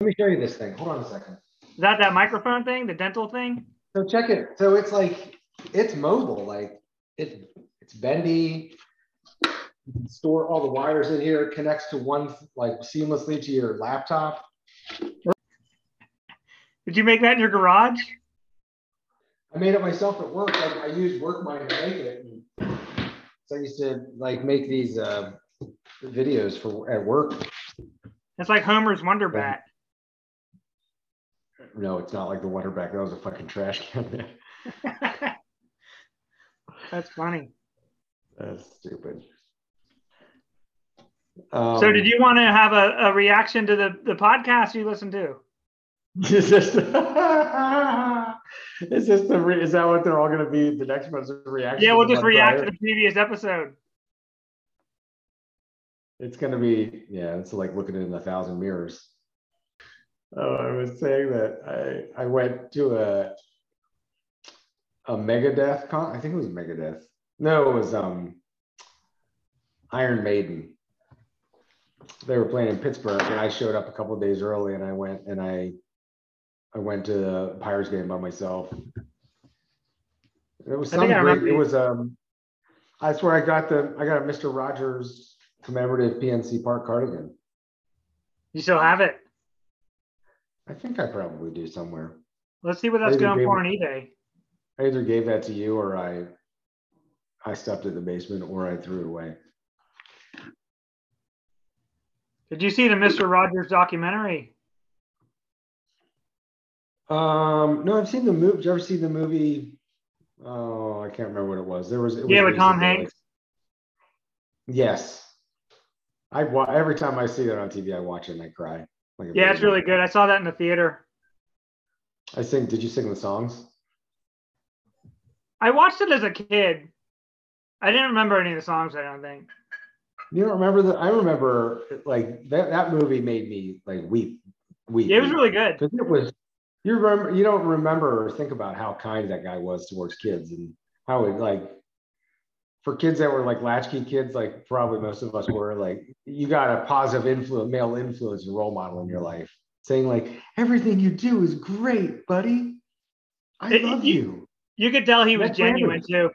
Let me show you this thing. Hold on a second. Is that that microphone thing, the dental thing? So check it. So it's like it's mobile. Like it, it's bendy. You can store all the wires in here. It connects to one like seamlessly to your laptop. Did you make that in your garage? I made it myself at work. I, I used WorkMind to make it. And so I used to like make these uh, videos for at work. It's like Homer's Wonder Bat. No, it's not like the water back. That was a fucking trash can. That's funny. That's stupid. so, Um, did you want to have a, a reaction to the, the podcast you listened to? Is this, is this the re- is that what they're all going to be? The next one's reaction. Yeah, we'll just react to the previous episode. It's going to be yeah. It's like looking in a thousand mirrors. Oh, I was saying that I I went to a a Megadeth con. I think it was Megadeth. No, it was um Iron Maiden. They were playing in Pittsburgh, and I showed up a couple of days early, and I went and I I went to the Pirates game by myself. It was some I great. It was um. That's where I got the I got a Mister Rogers commemorative PNC Park cardigan. You still have it. I think I probably do somewhere. Let's see what that's going maybe- for on eBay. I either gave that to you or I I stuffed it in the basement or I threw it away. Did you see the Mr. Rogers documentary? Um, no, I've seen the movie. Did you ever see the movie? Oh, I can't remember what it was. There was it was Yeah, with Tom like- Hanks. yes. I every time I see that on TV, I watch it and I cry. Like Yeah, it's really good. I saw that in the theater. I sing. Did you sing the songs? I watched it as a kid. I didn't remember any of the songs. I don't think. You don't remember that? I remember like that. That movie made me like weep, weep. It was really good. because it was you remember you don't remember or think about how kind that guy was towards kids and how it like for kids that were like latchkey kids like probably most of us were like you got a positive influence male influence and role model in your life saying like everything you do is great buddy i It- love you- you You could tell he was Ned genuine too.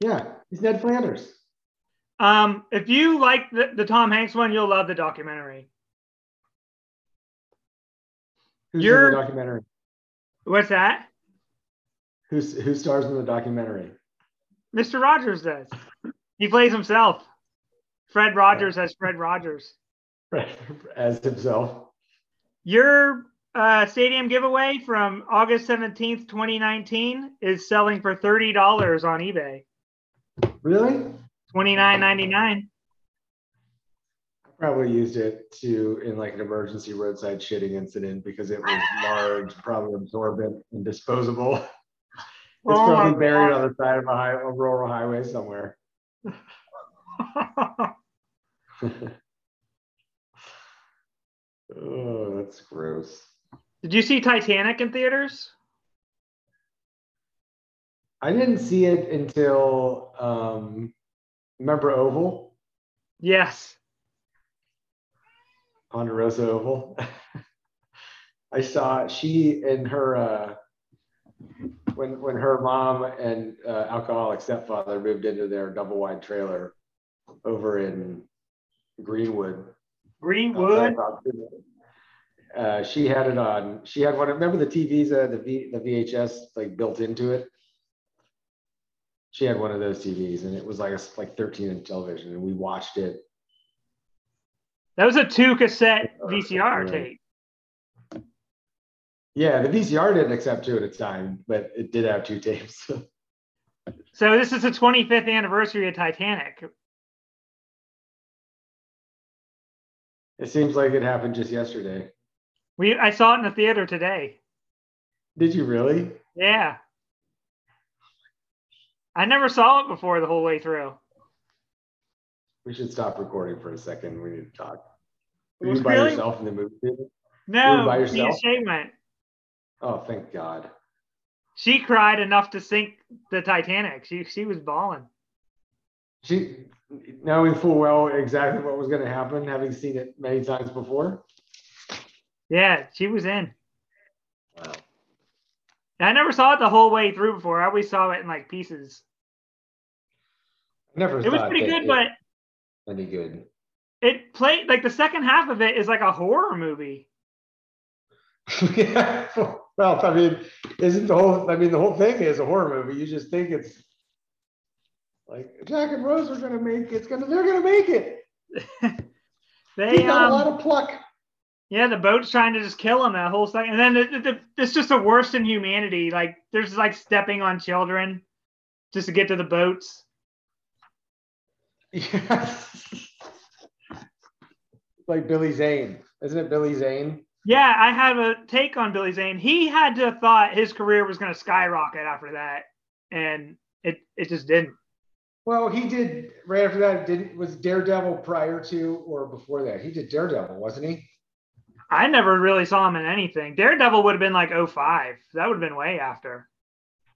yeah he's ned flanders Um, if you like the, the Tom Hanks one, you'll love the documentary. who's You're- in the documentary What's that? who's who stars in the documentary Mr. Rogers does. He plays himself. Fred Rogers as Fred Rogers. as himself Your uh, stadium giveaway from August 17th, 2019 is selling for $30 on eBay. really $29.99. probably used it to in like an emergency roadside shitting incident because it was large, probably absorbent and disposable. It's Oh probably buried God. on the side of a, high, a rural highway somewhere. oh, that's gross. Did you see Titanic in theaters? I didn't see it until um, remember Oval, Yes. Ponderosa Oval. I saw she and her uh, when when her mom and uh, alcoholic stepfather moved into their double wide trailer over in Greenwood. Greenwood. Uh, she had it on. She had one. Remember the TVs, uh, the v, the VHS like built into it. She had one of those TVs, and it was like a like 13 inch television, and we watched it. That was a two cassette VCR tape. Yeah, the VCR didn't accept two at a time, but it did have two tapes. So this is the 25th anniversary of Titanic. it seems like it happened just yesterday. We I saw it in the theater today. Did you really? Yeah. I never saw it before the whole way through. We should stop recording for a second. We need to talk. Were you by really- yourself in the movie theater? No, by me yourself? and Shay went. Oh, thank God. She cried enough to sink the Titanic. She she was bawling. She knowing full well exactly what was going to happen, having seen it many times before. Yeah, she was in. Wow. I never saw it the whole way through before. I always saw it in like pieces. Never. It was pretty good, but any good. it played like the second half of it is like a horror movie. yeah. Well, I mean, isn't the whole? I mean, the whole thing is a horror movie. You just think it's like Jack and Rose are gonna make. It's gonna. They're gonna make it. They He's got a um, lot of pluck. Yeah, the boat's trying to just kill him that whole second. And then the, the, the, it's just the worst in humanity. Like there's like stepping on children just to get to the boats. Yes. like Billy Zane, isn't it? Billy Zane. Yeah, I have a take on Billy Zane. He had to have thought his career was going to skyrocket after that, and it it just didn't. Well, he did right after that. Didn't was Daredevil prior to or before that? He did Daredevil, wasn't he? I never really saw him in anything. Daredevil would have been like 05. That would have been way after.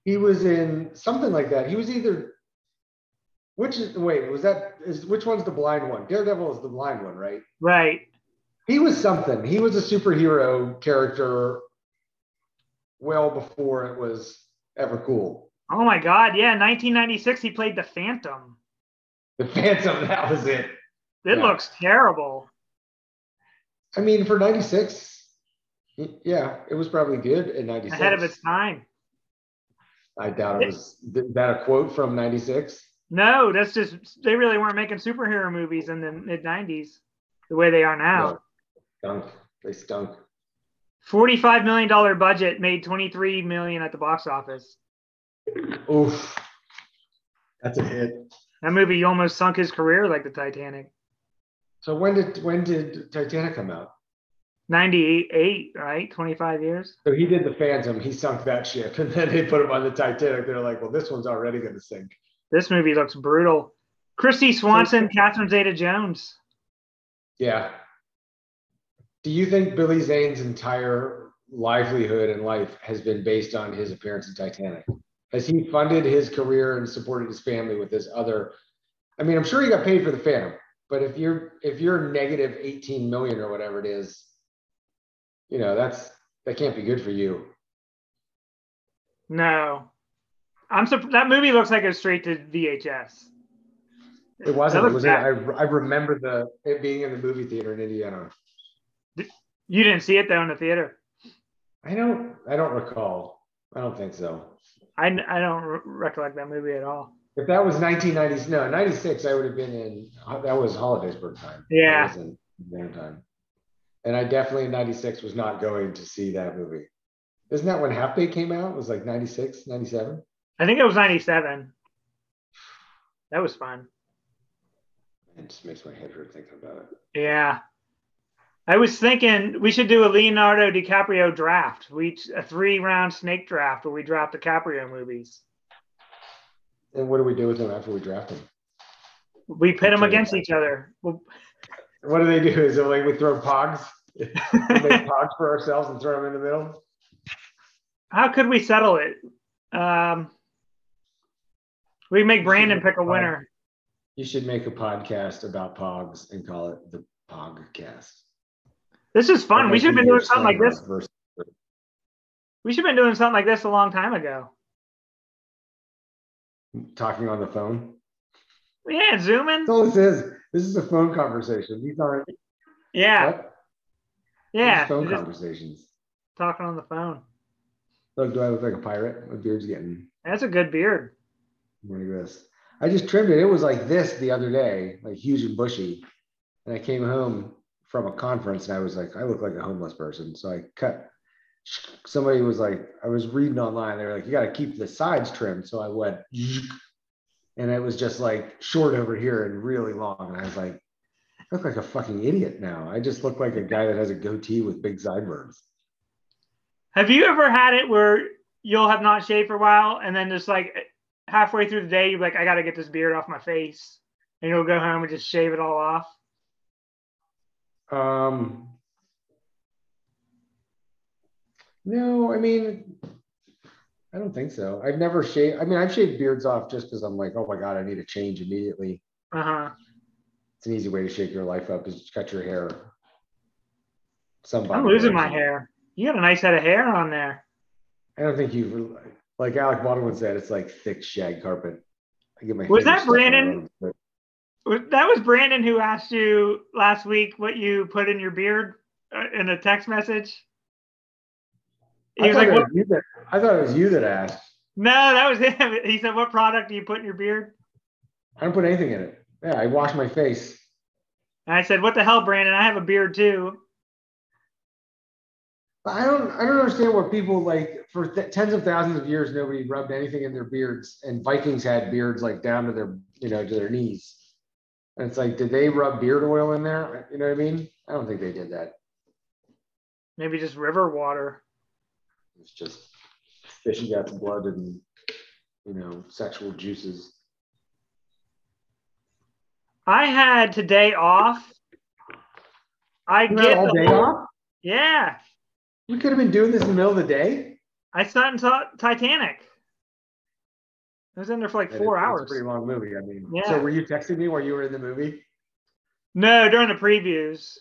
He was in something like that. He was either. Which is wait was that is which one's the blind one? Daredevil is the blind one, right? Right. He was something. He was a superhero character well before it was ever cool. Oh my God. Yeah. 1996, he played the Phantom. The Phantom, that was it. It Yeah. looks terrible. I mean, for 96, yeah, it was probably good in 96. Ahead of its time. I doubt it was. Is that a quote from 96? No, that's just they really weren't making superhero movies in the mid '90s the way they are now. Stunk. They stunk. Forty-five million dollar budget made twenty-three million at the box office. Oof. That's a hit. That movie almost sunk his career like the Titanic. So when did when did Titanic come out? Ninety-eight, right? Twenty-five years. So he did the Phantom. He sunk that ship, and then they put him on the Titanic. They're like, well, this one's already going to sink. This movie looks brutal. Kristy Swanson, Catherine Zeta-Jones. Yeah. Do you think Billy Zane's entire livelihood and life has been based on his appearance in Titanic? Has he funded his career and supported his family with this other? I mean, I'm sure he got paid for the Phantom, but if you're if you're negative 18 million or whatever it is, you know that's that can't be good for you. No, I'm surp- that movie looks like it's straight to VHS. It wasn't. It was. I I remember the it being in the movie theater in Indiana. You didn't see it though in the theater. I don't. I don't recall. I don't think so. I, I don't re- recollect that movie at all. If that was 1990s, no, 96, I would have been in, that was Hollidaysburg time. Yeah. That was in their time. And I definitely in 96 was not going to see that movie. Isn't that when Half Baked came out? It was like 96, 97? I think it was 97. That was fun. It just makes my head hurt thinking about it. Yeah. I was thinking we should do a Leonardo DiCaprio draft. We a three round snake draft where we draft DiCaprio movies. And what do we do with them after we draft them? We pit them against each other. Well, What do they do? Is it like we throw pogs? we make pogs for ourselves and throw them in the middle? how could we settle it? Um, we make Brandon pick a winner. You should make a podcast about pogs and call it the Pogcast. This is fun. We should have been doing something like this. Versus- We should have been doing something like this a long time ago. Talking on the phone. Yeah, zooming. That's all this is. This is a phone conversation. These aren't Yeah, what? Yeah. are phone conversations. talking on the phone. Look, do I look like a pirate? My beard's getting That's a good beard. like this. I just trimmed it. It was like this the other day, like huge and bushy. And I came home from a conference and I was like, I look like a homeless person. So I cut. Somebody was like, I was reading online. They were like, you got to keep the sides trimmed. So I went, and it was just like short over here and really long. And I was like, I look like a fucking idiot now. I just look like a guy that has a goatee with big sideburns. Have you ever had it where you'll have not shaved for a while and then just like halfway through the day, you're like, I got to get this beard off my face. And you'll go home and just shave it all off. Um, no, I mean, I don't think so. I've never shaved. I mean, I've shaved beards off just because I'm like, oh my god, I need a change immediately. Uh huh. It's an easy way to shake your life up is just cut your hair. Some I'm losing my hair. You got a nice head of hair on there. I don't think you've, like Alec Baldwin said. It's like thick shag carpet. I get my Was that stuck in it Brandon? a little bit. Was- That was Brandon who asked you last week what you put in your beard uh, in a text message. He I was thought, like, it was you that, I thought it was you that asked. No, that was him. He said, "What product do you put in your beard?" I don't put anything in it. Yeah, I wash my face. And I said, "What the hell, Brandon? I have a beard too." I don't. I don't understand what people like. For th- tens of thousands of years, nobody rubbed anything in their beards, and Vikings had beards like down to their, you know, to their knees. And it's like, did they rub beard oil in there? You know what I mean? I don't think they did that. Maybe just river water. It's just fishing out blood and you know sexual juices. I had today off. I You get all day off. Yeah, We could have been doing this in the middle of the day. I sat and saw Titanic. I was in there for like It- four it's hours. a pretty long movie. I mean, Yeah. so were you texting me while you were in the movie? No, during the previews.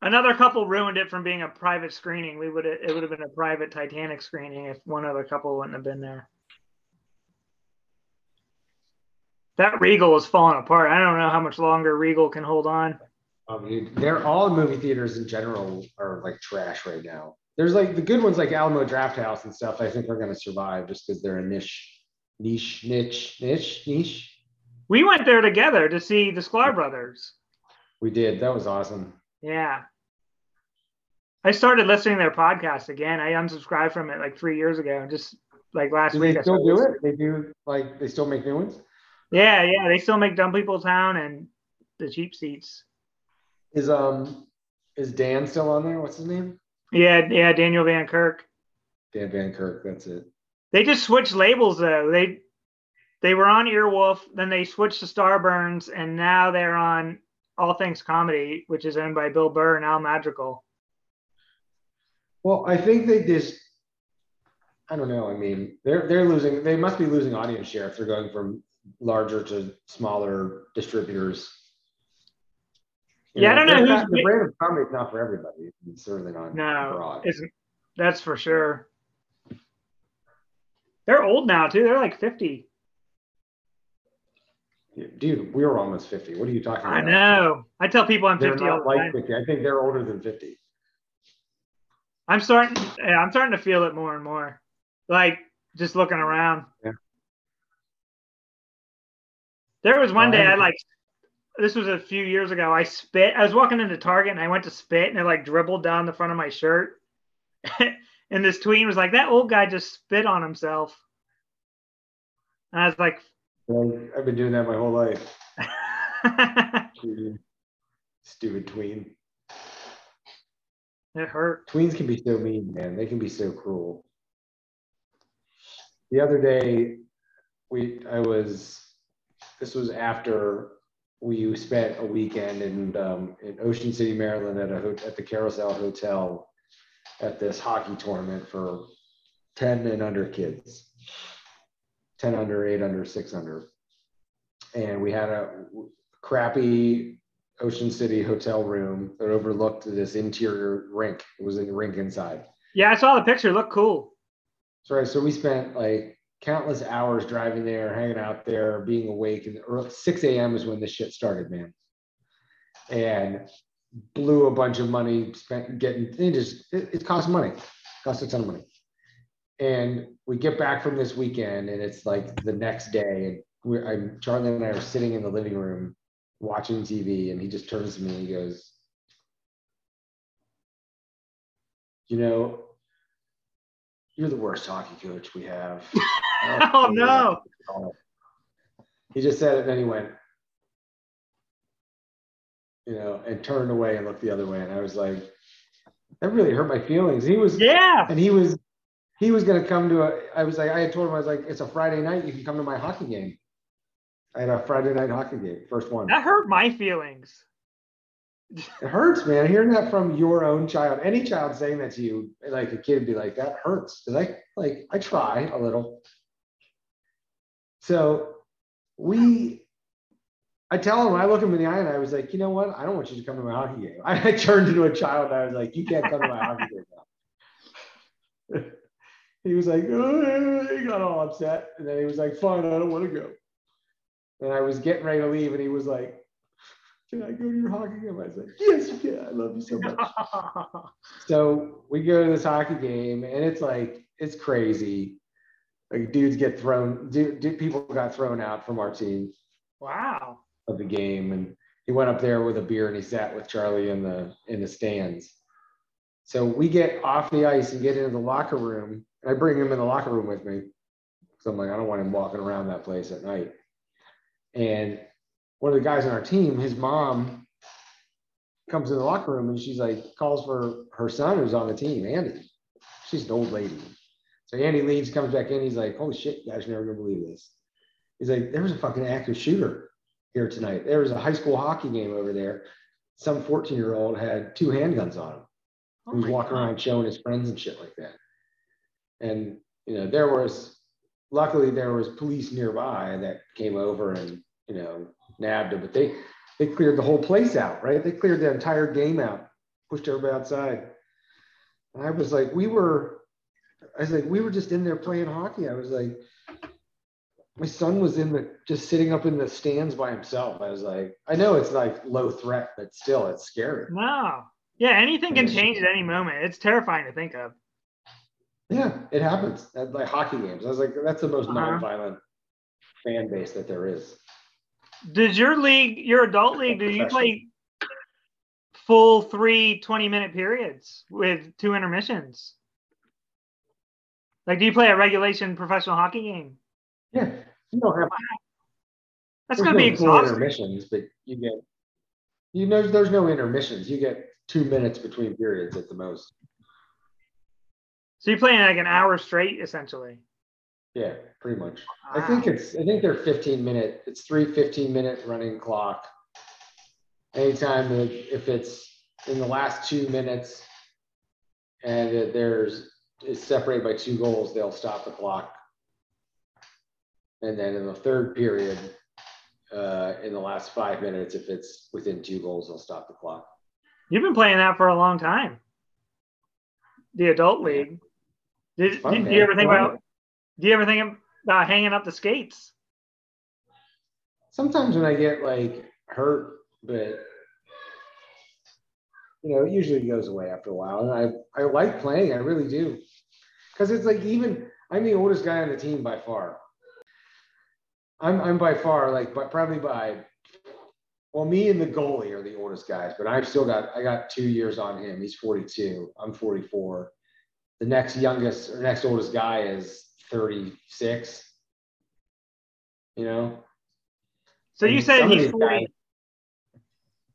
Another couple ruined it from being a private screening. We would it would have been a private Titanic screening if one other couple wouldn't have been there. That Regal is falling apart. I don't know how much longer Regal can hold on. I mean, they're all movie theaters in general are like trash right now. There's like the good ones like Alamo Drafthouse and stuff. I think are going to survive just because they're a niche, niche, niche, niche, niche. We went there together to see the Sklar brothers. We did. That was awesome. Yeah. I started listening to their podcast again. I unsubscribed from it like three years ago. Just like last Do week. they still do listening. it? They do like they still make new ones. Yeah, yeah. They still make Dumb People Town and the cheap seats. Is um is Dan still on there? What's his name? Yeah, yeah, Daniel Van Kirk. Dan Van Kirk. That's it. They just switched labels though. They they were on Earwolf, then they switched to Starburns, and now they're on All Things Comedy, which is owned by Bill Burr and Al Madrigal. Well, I think they just. I don't know. I mean, they're they're losing. They must be losing audience share if they're going from larger to smaller distributors. You Yeah, I don't know who's the brand of comedy is not for everybody. It's certainly not No, broad. isn't that's for sure. They're old now too. They're like fifty. Dude, we were almost fifty. What are you talking about? I know. I tell people I'm They're fifty not like fifty. I think they're older than fifty. I'm starting. Yeah, I'm starting to feel it more and more. Like just looking around. Yeah. There was one day I like. This was a few years ago. I spit. I was walking into Target and I went to spit and it like dribbled down the front of my shirt. and this tween was like, "That old guy just spit on himself." And I was like, I've been doing that my whole life. Stupid tween. It hurt." Tweens can be so mean, man. They can be so cruel. The other day, we I was this was after we spent a weekend in um, in Ocean City, Maryland, at a at the Carousel Hotel at this hockey tournament for ten and under kids, ten under, eight under, six under, and we had a crappy Ocean City hotel room that overlooked this interior rink. It was a rink inside. Yeah, I saw the picture. Looked cool. So, right, so we spent like countless hours driving there, hanging out there, being awake. And early, 6 a.m. is when this shit started, man. And blew a bunch of money, spent getting it just it, it costs money, costs a ton of money. And we get back from this weekend, and it's like the next day, and we're I'm Charlie and I are sitting in the living room watching TV, and he just turns to me and he goes, You know, you're the worst hockey coach we have. Oh, no. He just said it, and then he went, you know, and turned away and looked the other way. And I was like, that really hurt my feelings. He was, Yeah. and he was, he was gonna come to a. I was like, I had told him I was like, it's a Friday night. You can come to my hockey game. I had a Friday night hockey game, first one. That hurt my feelings. It hurts, man. Hearing that from your own child, any child saying that to you, like a kid would be like, that hurts. Cause I like, I try a little. So we, I tell him, I look him in the eye and I was like, you know what? I don't want you to come to my hockey game. I turned into a child and I was like, you can't come to my hockey game now. he was like, oh, he got all upset. And then he was like, fine, I don't want to go. And I was getting ready to leave and he was like, can I go to your hockey game? I was like, yes, you can. I love you so much. so we go to this hockey game and it's like, it's crazy. Like dudes get thrown, dude, dude, people got thrown out from our team. Wow of the game, and he went up there with a beer and he sat with Charlie in the in the stands. So we get off the ice and get into the locker room. And I bring him in the locker room with me. So I'm like, I don't want him walking around that place at night. And one of the guys on our team, his mom comes in the locker room and she's like, calls for her son who's on the team, Andy. She's an old lady. So Andy leaves, comes back in. He's like, holy shit, you guys are never gonna believe this. He's like, there was a fucking active shooter here tonight. There was a high school hockey game over there. Some 14 year old had two handguns on him. Oh he was walking God. around showing his friends and shit like that. And, you know, there was, luckily, there was police nearby that came over and, you know, nabbed him. But they, they cleared the whole place out, right? They cleared the entire game out, pushed everybody outside. And I was like, we were, I was like, we were just in there playing hockey. I was like, my son was in the just sitting up in the stands by himself. I was like, I know it's like low threat, but still, it's scary. No, yeah, anything can change at any moment. It's terrifying to think of. Yeah, it happens at like hockey games. I was like, that's the most uh-huh. non-violent fan base that there is. Does your league, your adult league, do you play full three 20 minute periods with two intermissions? Like, do you play a regulation professional hockey game? Yeah, you don't have. That's going to no be exhausting. Intermissions, but you get, you know, there's no intermissions. You get two minutes between periods at the most. So you're playing like an hour straight, essentially. Yeah, pretty much. Wow. I think it's. I think they're 15 minute. It's three 15 minute running clock. Anytime if it's in the last two minutes, and there's it's separated by two goals, they'll stop the clock and then in the third period, uh, in the last five minutes, if it's within two goals, they'll stop the clock. You've been playing that for a long time. The adult league. Did, fun, did you ever think about? Do you ever think about hanging up the skates? Sometimes when I get like hurt, but you know, it usually goes away after a while. And I, I like playing, I really do. Because it's like even I'm the oldest guy on the team by far. I'm I'm by far like, but probably by well, me and the goalie are the oldest guys, but I've still got I got two years on him. He's 42. I'm 44. The next youngest or next oldest guy is 36. You know. So you said he's 40. Guys,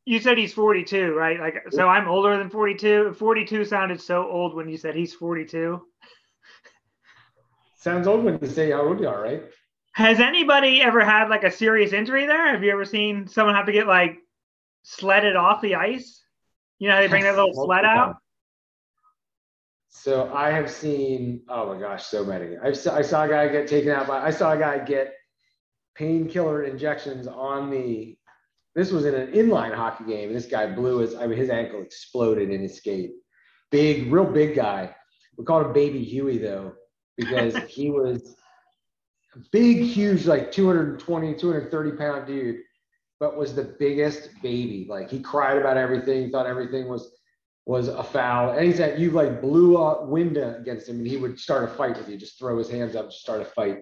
you said he's 42, right? Like so I'm older than 42. 42 sounded so old when you said he's 42. Sounds old when you say how old you are, right? Has anybody ever had like a serious injury there? Have you ever seen someone have to get like sledded off the ice? You know, they bring that little sled out. So I have seen, oh my gosh, so many. I saw, I saw a guy get taken out by, I saw a guy get painkiller injections on the, this was in an inline hockey game. This guy blew his, I mean, his ankle exploded in his skate. Big, real big guy. We called him Baby Huey though, because he was a big, huge, like 220, 230 pound dude, but was the biggest baby. Like he cried about everything, thought everything was was a foul. Anytime you like blew a wind against him and he would start a fight with you, just throw his hands up, start a fight.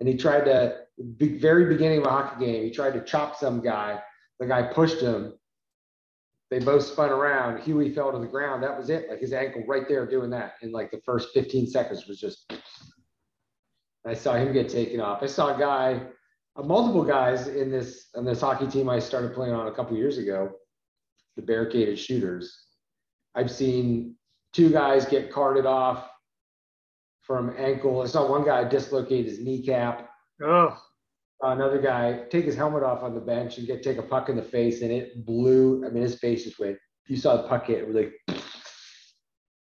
And he tried to, very beginning of a hockey game, he tried to chop some guy. The guy pushed him. They both spun around. Huey fell to the ground. That was it. Like his ankle right there doing that. In like the first 15 seconds was just I saw him get taken off. I saw a guy, uh, multiple guys in this in this hockey team I started playing on a couple years ago, the barricaded shooters. I've seen two guys get carted off from ankle. I saw one guy dislocate his kneecap. Oh. Another guy take his helmet off on the bench and get take a puck in the face, and it blew. I mean, his face just went. You saw the puck hit. It was like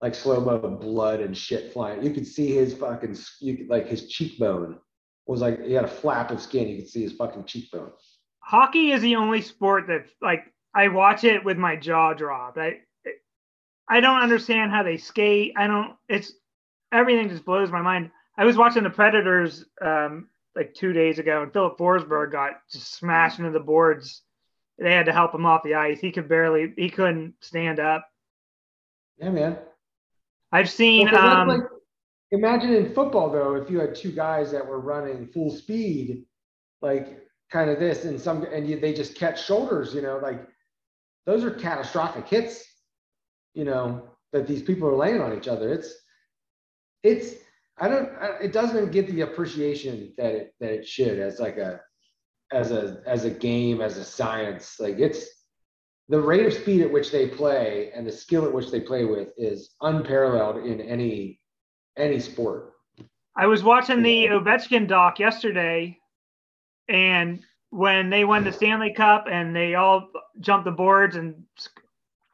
like slow mo blood and shit flying. You could see his fucking, you could like his cheekbone was like he had a flap of skin. You could see his fucking cheekbone. hockey is the only sport that like I watch it with my jaw dropped. I I don't understand how they skate. I don't. It's everything just blows my mind. I was watching the Predators um, like two days ago, and Filip Forsberg got just smashed into the boards. They had to help him off the ice. He could barely. He couldn't stand up. Yeah, man. I've seen. Well, um, like, imagine in football though, if you had two guys that were running full speed, like kind of this, and some, and you, they just catch shoulders. You know, like those are catastrophic hits. You know that these people are laying on each other. It's, it's. I don't. It doesn't get the appreciation that it that it should as like a, as a as a game as a science. Like it's the rate of speed at which they play and the skill at which they play with is unparalleled in any any sport. I was watching the Ovechkin doc yesterday, and when they won the Stanley Cup and they all jumped the boards and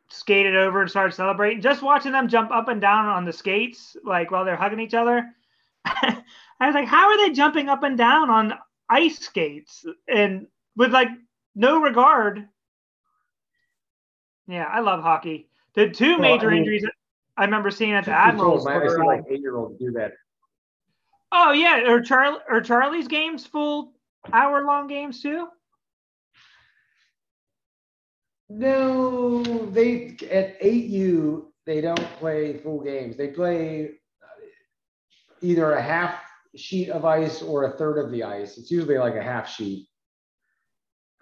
skated over and started celebrating, just watching them jump up and down on the skates, like while they're hugging each other, I was like, how are they jumping up and down on ice skates and with like no regard yeah, I love hockey. The two well, major I mean, injuries I remember seeing at the Admirals. Were, I see like eight year olds do that. Oh yeah, or Charlie or Charlie's games full hour long games too. No, they at eight U they don't play full games. They play either a half sheet of ice or a third of the ice. It's usually like a half sheet.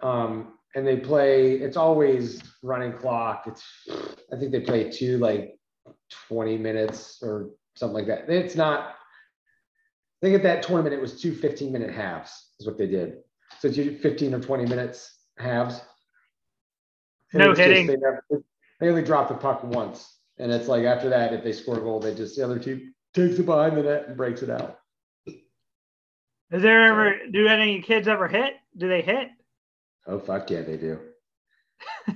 Um, and they play it's always running clock it's i think they play two like 20 minutes or something like that it's not i think at that tournament it was two 15 minute halves is what they did so it's 15 or 20 minutes halves no hitting just, they, never, they only drop the puck once and it's like after that if they score a goal they just the other team takes it behind the net and breaks it out is there ever do any kids ever hit do they hit Oh fuck yeah, they do.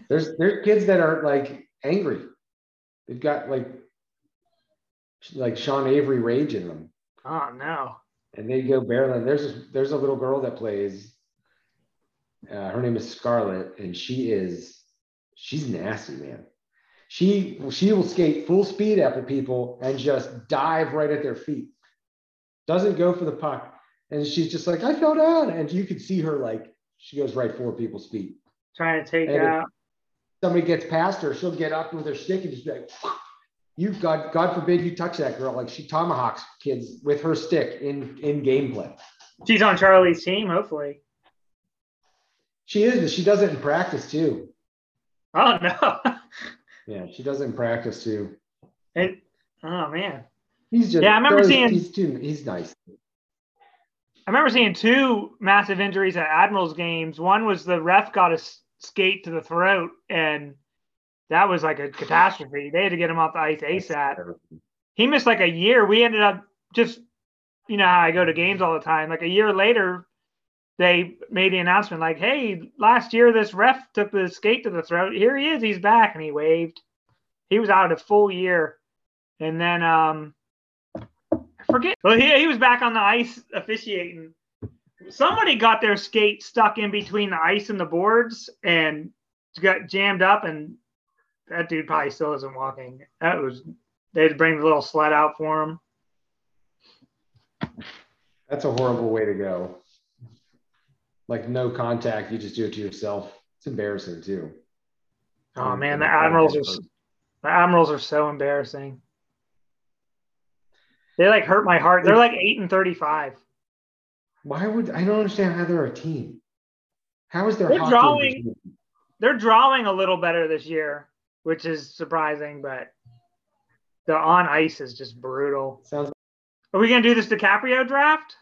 there's there's kids that are like angry. They've got like like Sean Avery rage in them. Oh no. And they go barreling. There's there's a little girl that plays. Uh, her name is Scarlett, and she is she's nasty, man. She she will skate full speed after people and just dive right at their feet. Doesn't go for the puck, and she's just like, I fell down, and you could see her like she goes right for people's feet. Trying to take and out. Somebody gets past her, she'll get up with her stick and just be like, you God, God forbid you touch that girl. Like she tomahawks kids with her stick in in gameplay. She's on Charlie's team, hopefully. She is, but she does it in practice too. Oh no. yeah, she doesn't practice too. And oh man. He's just yeah. I remember seeing he's too he's nice. I remember seeing two massive injuries at Admirals games. One was the ref got a skate to the throat, and that was like a catastrophe. They had to get him off the ice ASAP. He missed like a year. We ended up just, you know, I go to games all the time. Like a year later, they made the announcement like, "Hey, last year this ref took the skate to the throat. Here he is. He's back." And he waved. He was out a full year, and then um, forget. Well, he, he was back on the ice officiating. Somebody got their skate stuck in between the ice and the boards and got jammed up, and that dude probably still isn't walking. That was they had to bring the little sled out for him. That's a horrible way to go. Like no contact, you just do it to yourself. It's embarrassing too. Oh man, the admirals are the admirals are so embarrassing. They like hurt my heart. They're like eight and thirty-five. Why would I don't understand how they're a team? How is their they're drawing? They're drawing a little better this year, which is surprising, but the on ice is just brutal. Sounds. Are we gonna do this DiCaprio draft?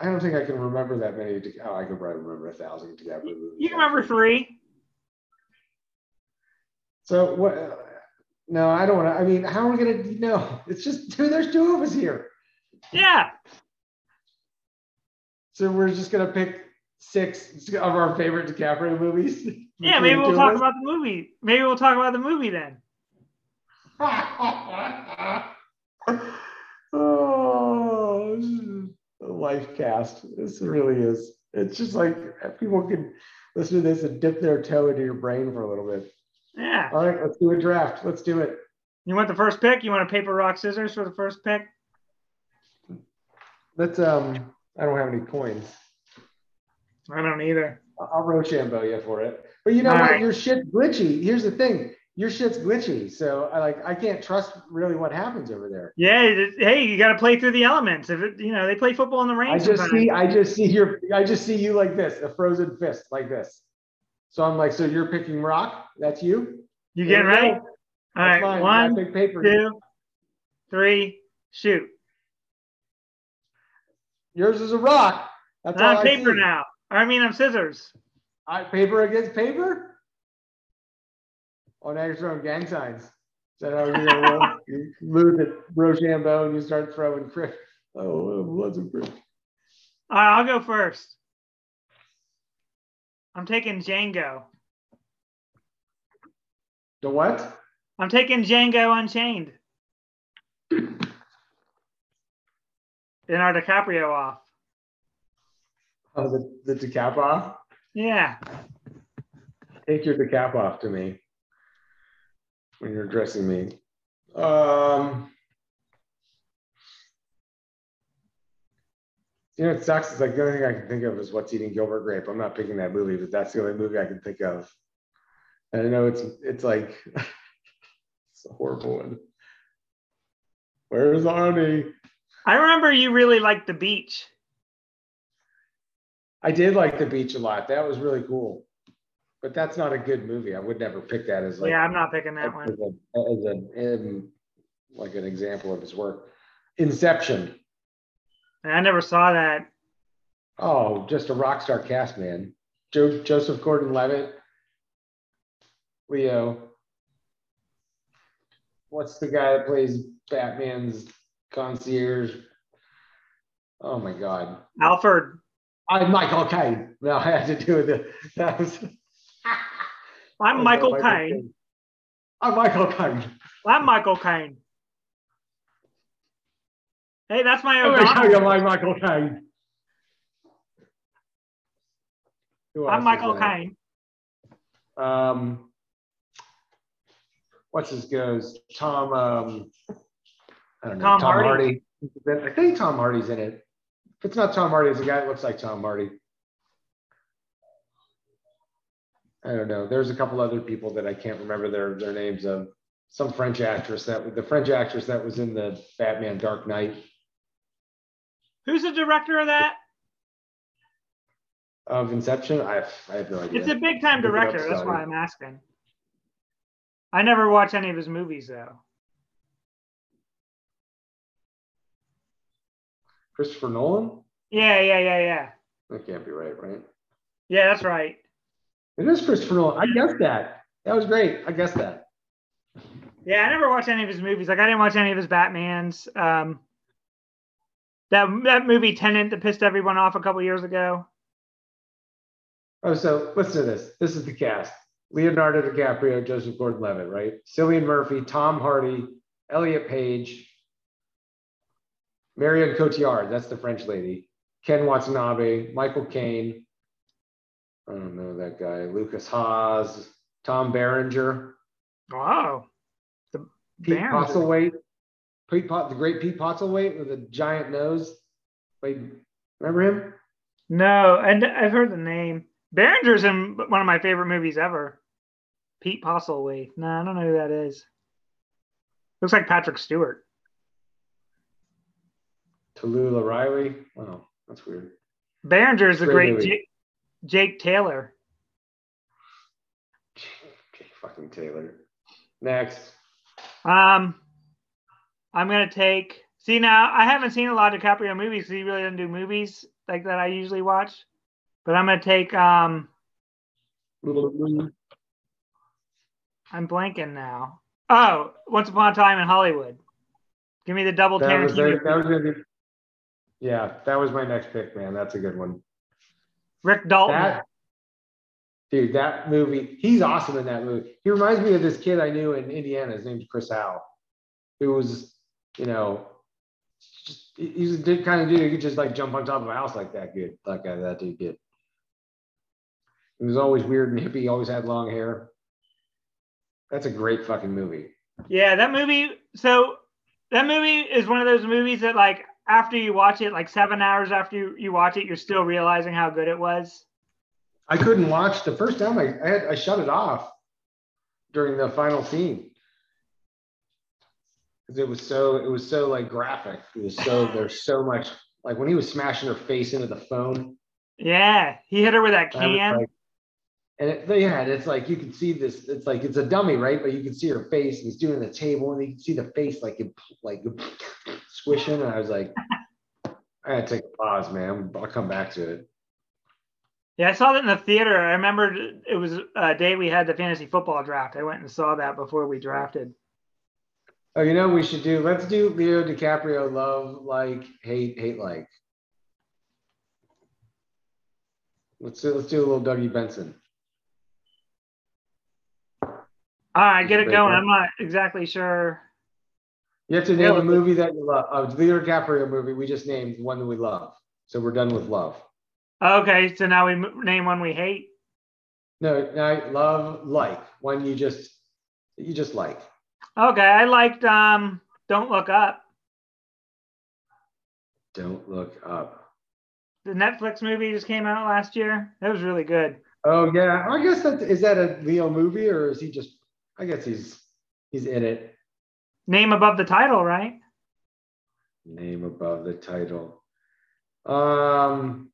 I don't think I can remember that many. Oh, I could probably remember a thousand DiCaprio movies. You remember three? So what? Uh, no, I don't want to. I mean, how are we gonna? No, it's just two. There's two of us here. Yeah. So we're just gonna pick six of our favorite DiCaprio movies. Yeah, maybe we'll talk about the movie. Maybe we'll talk about the movie then. oh, life cast. This really is. it's just like people can listen to this and dip their toe into your brain for a little bit. Yeah. All right, let's do a draft. Let's do it. You want the first pick? You want a paper, rock, scissors for the first pick? Let's um I don't have any coins. I don't either. I'll Rochambeau you for it. But you know All what? right. Your shit's glitchy. Here's the thing. Your shit's glitchy. So I like I can't trust really what happens over there. Yeah. Hey, you got to play through the elements. If it, you know, they play football in the rain. I just sometimes. see I just see your I just see you like this, a frozen fist like this. So I'm like, so you're picking rock? That's you? You There getting ready? All That's right. mine. One, paper. two, three, shoot. Yours is a rock. That's I'm paper now. I mean, I'm scissors. I, paper against paper? Oh, now you're throwing gang signs. Is that how you're gonna roll? You lose at Rochambeau and you start throwing crit. Oh, lots of crit. All right, I'll go first. I'm taking Django. The what? I'm taking Django Unchained. Leonardo DiCaprio off. Oh, the, the decap off? Yeah. Take your decap off to me when you're addressing me. Um, you know, it sucks. It's like the only thing I can think of is what's eating Gilbert Grape. I'm not picking that movie, but that's the only movie I can think of. And I know it's it's like it's a horrible one. Where's Arnie? I remember you really liked the beach. I did like the beach a lot. That was really cool. But that's not a good movie. I would never pick that as like yeah, I'm not picking that one. as a, as a um, like an example of his work. Inception. I never saw that. Oh, just a rock star cast, man. Jo- Joseph Gordon-Levitt, Leo. What's the guy that plays Batman's concierge? Oh my God. Alfred. I'm Michael Caine. No, I had to do with it. That was. I'm Oh, Michael no, Caine. I'm Michael Caine. I'm Michael Caine. Hey, that's my I'm gonna tell you O'Donnell. like Michael Caine. I'm Michael in? Caine. um, what's his goes? Tom, um, I don't know. Tom Tom, Hardy. Hardy. I think Tom Hardy's in it. If it's not Tom Hardy, it's a guy that looks like Tom Hardy. I don't know. There's a couple other people that I can't remember their their names of. Some French actress that the French actress that was in the Batman Dark Knight Who's the director of that? of Inception. I have, I have no idea. It's a big time director. That's why I'm asking. I never watch any of his movies though. Christopher Nolan. Yeah, yeah, yeah, yeah. That can't be right, right? Yeah, that's right. It is Christopher Nolan. I guessed that. That was great. I guessed that. Yeah, I never watched any of his movies. Like I didn't watch any of his Batmans. Um, that that movie Tenet that pissed everyone off a couple years ago. Oh, so listen to this. This is the cast: Leonardo DiCaprio, Joseph Gordon-Levitt, right? Cillian Murphy, Tom Hardy, Elliot Page, Marion Cotillard. That's the French lady. Ken Watanabe, Michael Caine. I don't know that guy. Lukas Haas, Tom Berenger, Wow. The Pete Berenger. Pete Pot, the great Pete Postlethwaite with a giant nose. Played, remember him? No, and I've heard the name. Berenger's in one of my favorite movies ever. Pete Postlethwaite. No, I don't know who that is. Looks like Patrick Stewart. Tallulah Riley. Oh, that's weird. Berenger is the Great great movie. Jake, Taylor. Jake fucking Taylor. Next. Um, I'm gonna take. See now, I haven't seen a lot of DiCaprio movies because he really doesn't do movies like that I usually watch. But I'm gonna take. Um, I'm blanking now. Oh, Once Upon a Time in Hollywood. Give me the double That was, Tarantino. that was be, yeah, that was my next pick, man. That's a good one. Rick Dalton. That dude, that movie, he's awesome in that movie. He reminds me of this kid I knew in Indiana. His name's Chris Howe, who was, you know, just he's the kind of dude who could just like jump on top of a house like that. Good, like uh, that dude did. He was always weird and hippie. Always had long hair. That's a great fucking movie. Yeah, that movie. So that movie is one of those movies that like after you watch it, like seven hours after you, you watch it, you're still realizing how good it was. I couldn't watch the first time. I I, had, I shut it off during the final scene because it was so it was so like graphic. It was so there's so much like when he was smashing her face into the phone. Yeah, he hit her with that can. like- and it, yeah, it's like you can see this. It's like it's a dummy, right? But you can see her face. And he's doing the table, and you can see the face like like squishing. And I was like, I gotta take a pause, man. I'll come back to it. Yeah, I saw that in the theater. I remember it was a day we had the fantasy football draft. I went and saw that before we drafted. Oh, you know we should do? Let's do Leo DiCaprio love like hate hate like. Let's do let's do a little Dougie Benson. All right, get it going. I'm not exactly sure. You have to Yeah, name a movie that you love. Uh, Leo DiCaprio movie. We just named one that we love. So we're done with love. Okay, so now we m- name one we hate. No, no, love like one you just you just like. Okay, I liked um Don't Look Up, Don't look up. the Netflix movie just came out last year. That was really good. Oh yeah, I guess that is that a Leo movie or is he just? I guess he's he's in it. Name above the title, right? Name above the title. Um,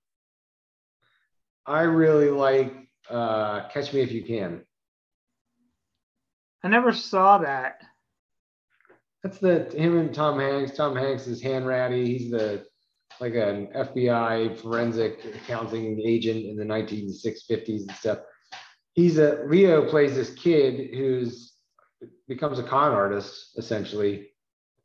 I really like uh, Catch Me If You Can. I never saw that. That's the him and Tom Hanks. Tom Hanks is Hanratty. He's the like an FBI forensic accounting agent in the 1950s and stuff. He's a Leo plays this kid who's becomes a con artist essentially,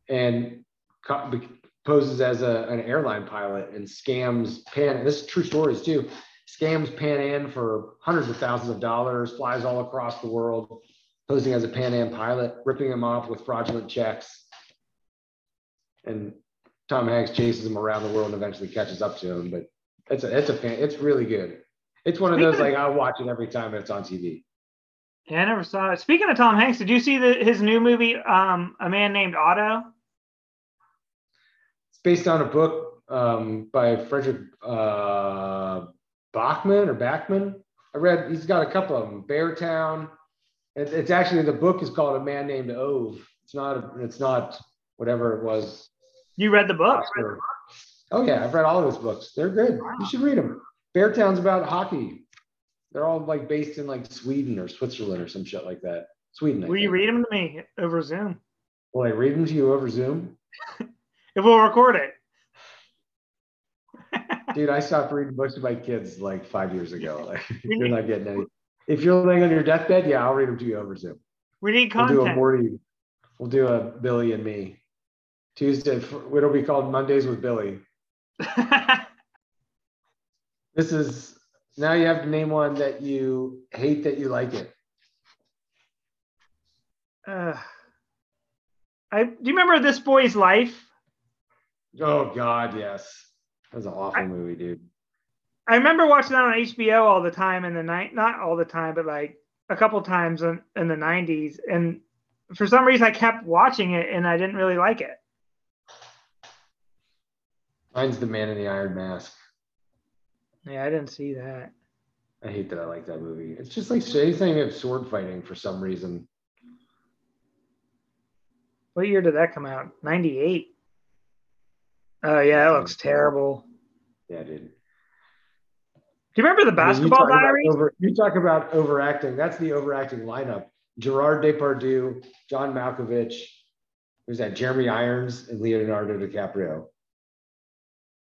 and co- poses as a, an airline pilot and scams Pan. This is true stories too. Scams Pan Am for hundreds of thousands of dollars, flies all across the world, posing as a Pan Am pilot, ripping him off with fraudulent checks. And Tom Hanks chases him around the world and eventually catches up to him. But it's a it's a it's really good. It's one of those like I'll watch it every time it's on TV. Yeah, I never saw it. Speaking of Tom Hanks, did you see the, his new movie, um, A Man Named Otto? It's based on a book um, by Fredrik uh, Bachman or Bachman. I read he's got a couple of them. Beartown. It, it's actually the book is called A Man Named Ove. It's not it's not whatever it was You read the book. Oh yeah, I've read all of his books. They're good. You should read them. Beartown's about hockey. They're all like based in like Sweden or Switzerland or some shit like that. Sweden. I Will you think. read them to me over Zoom? Will I read them to you over Zoom? If we'll record it. Dude, I stopped reading books to my kids like five years ago. Like, you're not getting any. If you're laying on your deathbed, yeah, I'll read them to you over Zoom. We need content. We'll do a. Morrie. We'll do a Billy and me. Tuesday. It'll be called Mondays with Billy. This is now you have to name one that you hate that you like it. uh, I do you remember this boy's life? Oh God, yes. That was an awful I- movie, dude. I remember watching that on HBO all the time in the night, not all the time, but like a couple times in, in the '90s. And for some reason, I kept watching it, and I didn't really like it. Mine's the Man in the Iron Mask. Yeah, I didn't see that. I hate that I like that movie. It's just like anything of sword fighting for some reason. What year did that come out? '98. Oh yeah, that looks terrible. Yeah, dude. Do you remember the I mean, you Basketball Diaries? Over, you talk about overacting. That's the overacting lineup. Gerard Depardieu, John Malkovich, who's that? Jeremy Irons and Leonardo DiCaprio.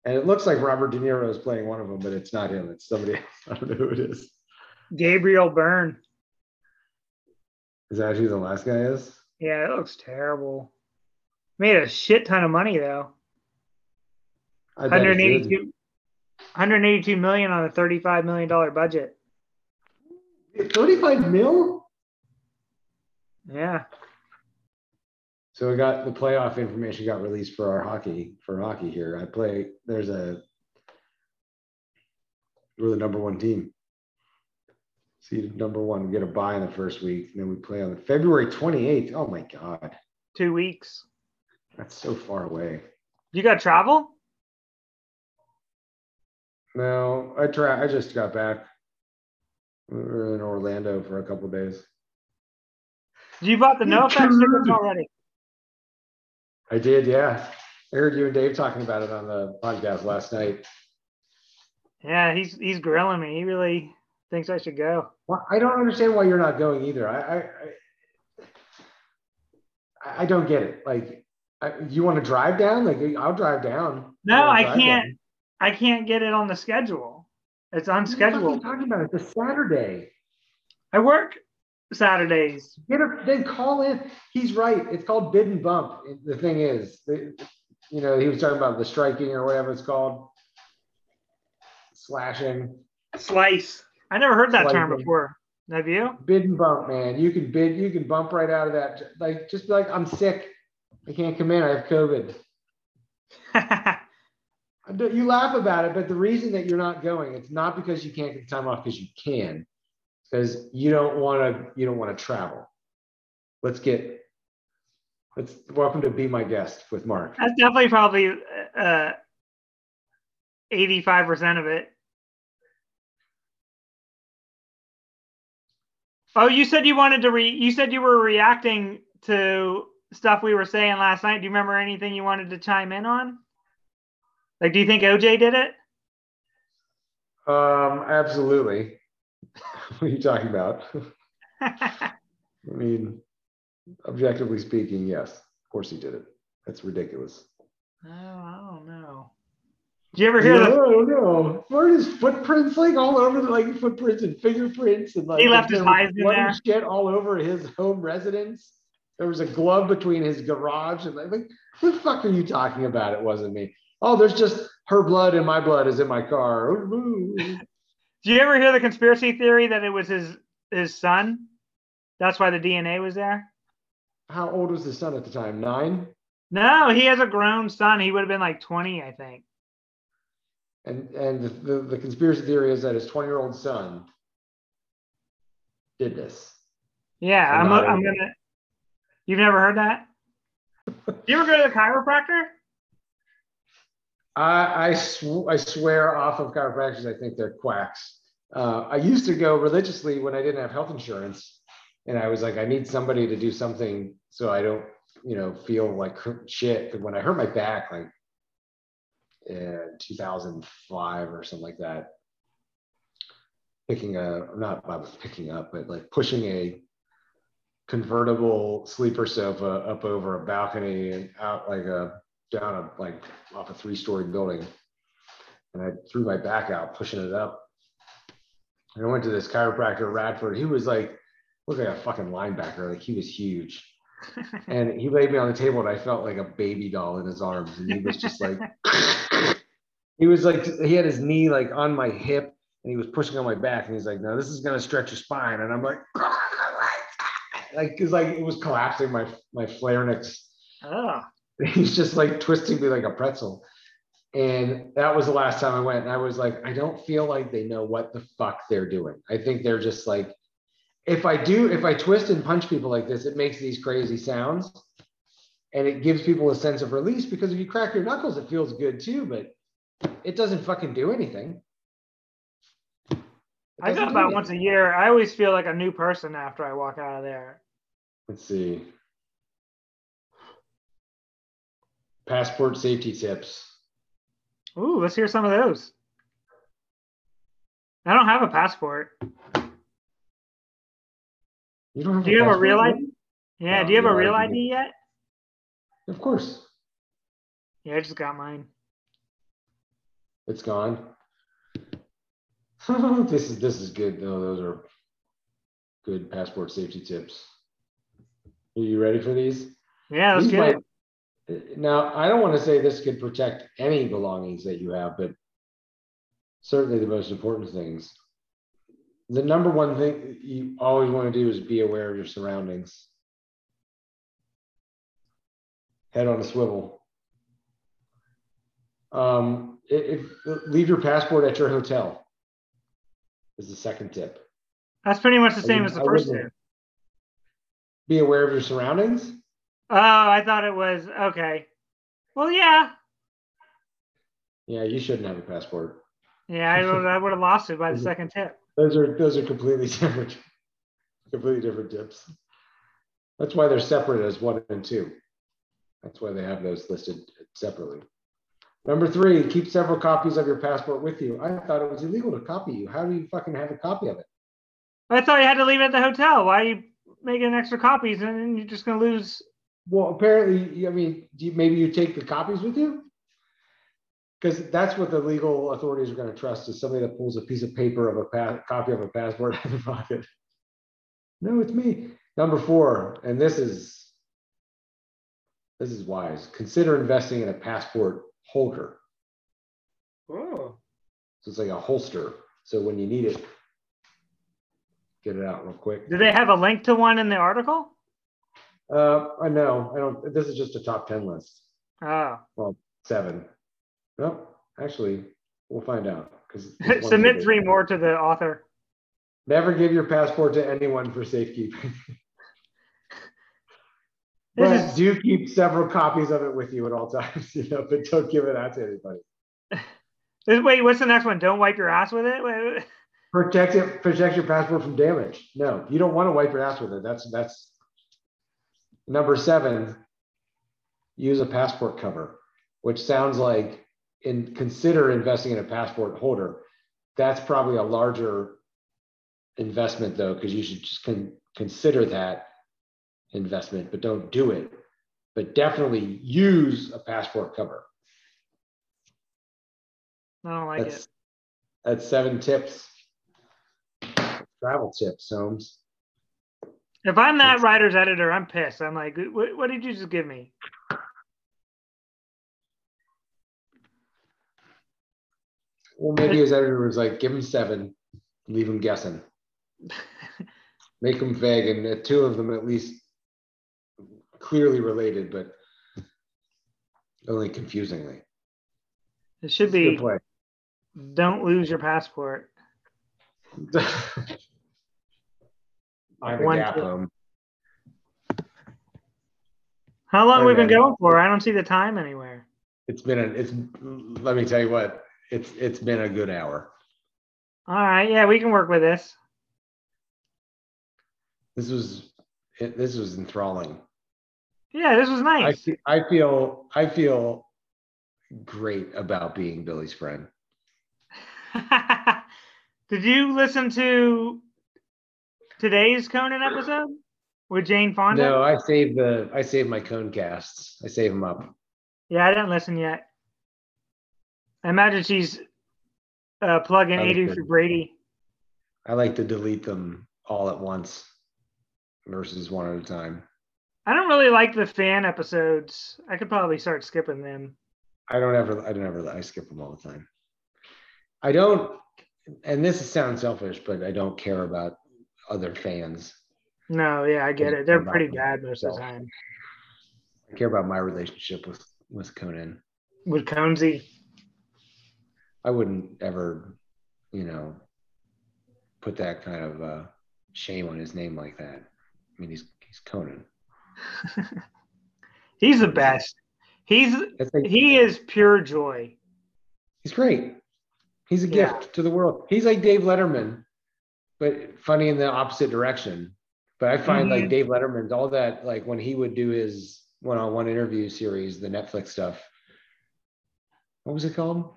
And it looks like Robert De Niro is playing one of them, but it's not him. It's somebody else. I don't know who it is. Gabriel Byrne. Is that who the last guy is? Yeah, it looks terrible. Made a shit ton of money though. I bet it did. 182, 182 million on a 35 million dollar budget. 35 mil? Yeah. So we got the playoff information got released for our hockey for hockey here. I play. There's a we're the number one team. Seeded number one. We get a bye in the first week, and then we play on February 28th. Oh my god, Two weeks. that's so far away. You got travel? No, I try. I just got back. We were in Orlando for a couple of days. You bought the no effects tickets already. I did, yeah. I heard you and Dave talking about it on the podcast last night. Yeah, he's he's grilling me. He really thinks I should go. Well, I don't understand why you're not going either. I, I, I, I don't get it. Like, I, you want to drive down? Like, I'll drive down. No, I'll I can't. down. I can't get it on the schedule. It's What the fuck are you talking about? It's a Saturday. I work Saturdays. Get a, then call in. He's right. It's called bid and bump. The thing is, the- you know, he was talking about the striking or whatever it's called, slashing. Slice. I never heard that term before. Have you? Bid and bump, man. You can bid. You can bump right out of that. Like, just be like, I'm sick. I can't come in. I have COVID. You laugh about it, but the reason that you're not going, it's not because you can't get the time off because you can, because you don't want to. You don't want to travel. Let's get. Let's welcome to be my guest with Mark. That's definitely probably uh, eighty-five percent of it. Oh, you said you wanted to re. You said you were reacting to stuff we were saying last night. Do you remember anything you wanted to chime in on? Like, do you think OJ did it? Um, absolutely. what are you talking about? I mean, objectively speaking, yes. Of course he did it. That's ridiculous. Oh, I don't know. Did you ever hear Yeah? I don't know. Weren't his footprints like all over the like footprints and fingerprints and like He left his there was Heisman blood and there. shit all over his home residence. There was a glove between his garage and like, like what the fuck are you talking about? It wasn't me. Oh, there's just her blood and my blood is in my car. Did you ever hear the conspiracy theory that it was his his son? That's why the DNA was there. How old was the son at the time? Nine? No, he has a grown son. He would have been like twenty, I think. And and the, the, the conspiracy theory is that his 20 year old son did this. Yeah, I'm. I'm gonna. You've never heard that? you ever go to the chiropractor? I I, sw- I swear off of chiropractors, I think they're quacks. Uh, I used to go religiously when I didn't have health insurance, and I was like, I need somebody to do something so I don't, you know, feel like shit. But when I hurt my back, like in 2005 or something like that, picking a not picking up, but like pushing a convertible sleeper sofa up over a balcony and out like a down a like off a three story building. And I threw my back out pushing it up. And I went to this chiropractor, Radford. He was like, looked like a fucking linebacker. Like he was huge. And he laid me on the table and I felt like a baby doll in his arms. And he was just like, he was like, he had his knee like on my hip and he was pushing on my back. And he's like, no, this is going to stretch your spine. And I'm like, like, cause like it was collapsing my, my pharynx Oh, he's just like twisting me like a pretzel. And that was the last time I went. And I was like, I don't feel like they know what the fuck they're doing. I think they're just like, if I do, if I twist and punch people like this, it makes these crazy sounds. And it gives people a sense of release because if you crack your knuckles, it feels good too, but it doesn't fucking do anything. I go about anything. once a year. I always feel like a new person after I walk out of there. Let's see. Passport safety tips. Ooh, let's hear some of those. I don't have a passport. You don't have Do you have a real? ID? Yeah, No, do you have a real ID. ID yet? Of course. Yeah, I just got mine. It's gone. this is this is good. No, those are good passport safety tips. Are you ready for these? Yeah, let's These get it. Now, I don't want to say this could protect any belongings that you have, but certainly the most important things. The number one thing you always want to do is be aware of your surroundings. head on a swivel. Um, if, if leave your passport at your hotel is the second tip. That's pretty much the same as the first tip. Be aware of your surroundings. Oh, I thought it was okay. Well, yeah. Yeah, you shouldn't have a passport. Yeah, I would, I would have lost it by the second tip. Those are those are completely different, completely different tips. That's why they're separate as one and two. That's why they have those listed separately. Number three, keep several copies of your passport with you. I thought it was illegal to copy you. How do you fucking have a copy of it? I thought you had to leave it at the hotel. Why are you making extra copies and you're just going to lose? Well, apparently, I mean, you, maybe you take the copies with you? Because that's what the legal authorities are going to trust is somebody that pulls a piece of paper of a pa- copy of a passport out of their pocket. No, it's me. Number four, and this is this is wise. Consider investing in a passport holder. Oh. So it's like a holster. So when you need it, get it out real quick. Do they have a link to one in the article? Uh, I know. I don't. This is just a top ten list. Oh. Well, seven. No, actually, we'll find out. Because submit three more to the author. Never give your passport to anyone for safekeeping. but is... do keep several copies of it with you at all times, you know, but don't give it out to anybody. Wait, what's the next one? Don't wipe your ass with it. Wait, Protect it. Protect your passport from damage. No, you don't want to wipe your ass with it. That's that's number seven. Use a passport cover, which sounds like in consider investing in a passport holder. That's probably a larger investment though, because you should just con- consider that investment, but don't do it. But definitely use a passport cover. I don't like that's, it. That's seven tips. Travel tips, Holmes. If I'm that writer's editor, I'm pissed. I'm like, what, what did you just give me? Well, maybe his editor was like, give him seven, leave him guessing. Make them vague, and uh, two of them at least clearly related, but only confusingly. It should be don't lose your passport. I'm a gap home. Um, How long we've we been going for? I don't see the time anywhere. It's been a, it's let me tell you what, it's it's been a good hour. All right, yeah, we can work with this. This was this was enthralling. Yeah, this was nice. I, I feel I feel great about being Billy's friend. Did you listen to today's Conan episode with Jane Fonda? No, I saved the I saved my cone casts. I save them up. Yeah, I didn't listen yet. I imagine she's uh, plugging like for Brady. I like to delete them all at once versus one at a time. I don't really like the fan episodes. I could probably start skipping them. I don't ever. I don't ever. I skip them all the time. I don't. And this sounds selfish, but I don't care about other fans. No, yeah, I get it. They're pretty bad most of the time. I care about my relationship with with Conan. With Conesy. I wouldn't ever, you know, put that kind of uh, shame on his name like that. I mean, he's he's Conan. he's the best. He's he is pure joy. He's great. He's a gift yeah. to the world. He's like Dave Letterman, but funny in the opposite direction. But I find mm-hmm. like Dave Letterman's all that like when he would do his one-on-one interview series, the Netflix stuff. What was it called?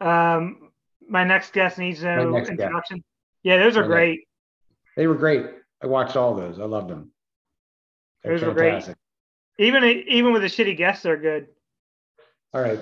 Um, my next guest needs no introduction. Guest. Yeah, those are my great. Next. They were great. I watched all those. I loved them. They're those fantastic. were great. Even even with the shitty guests, they're good. All right.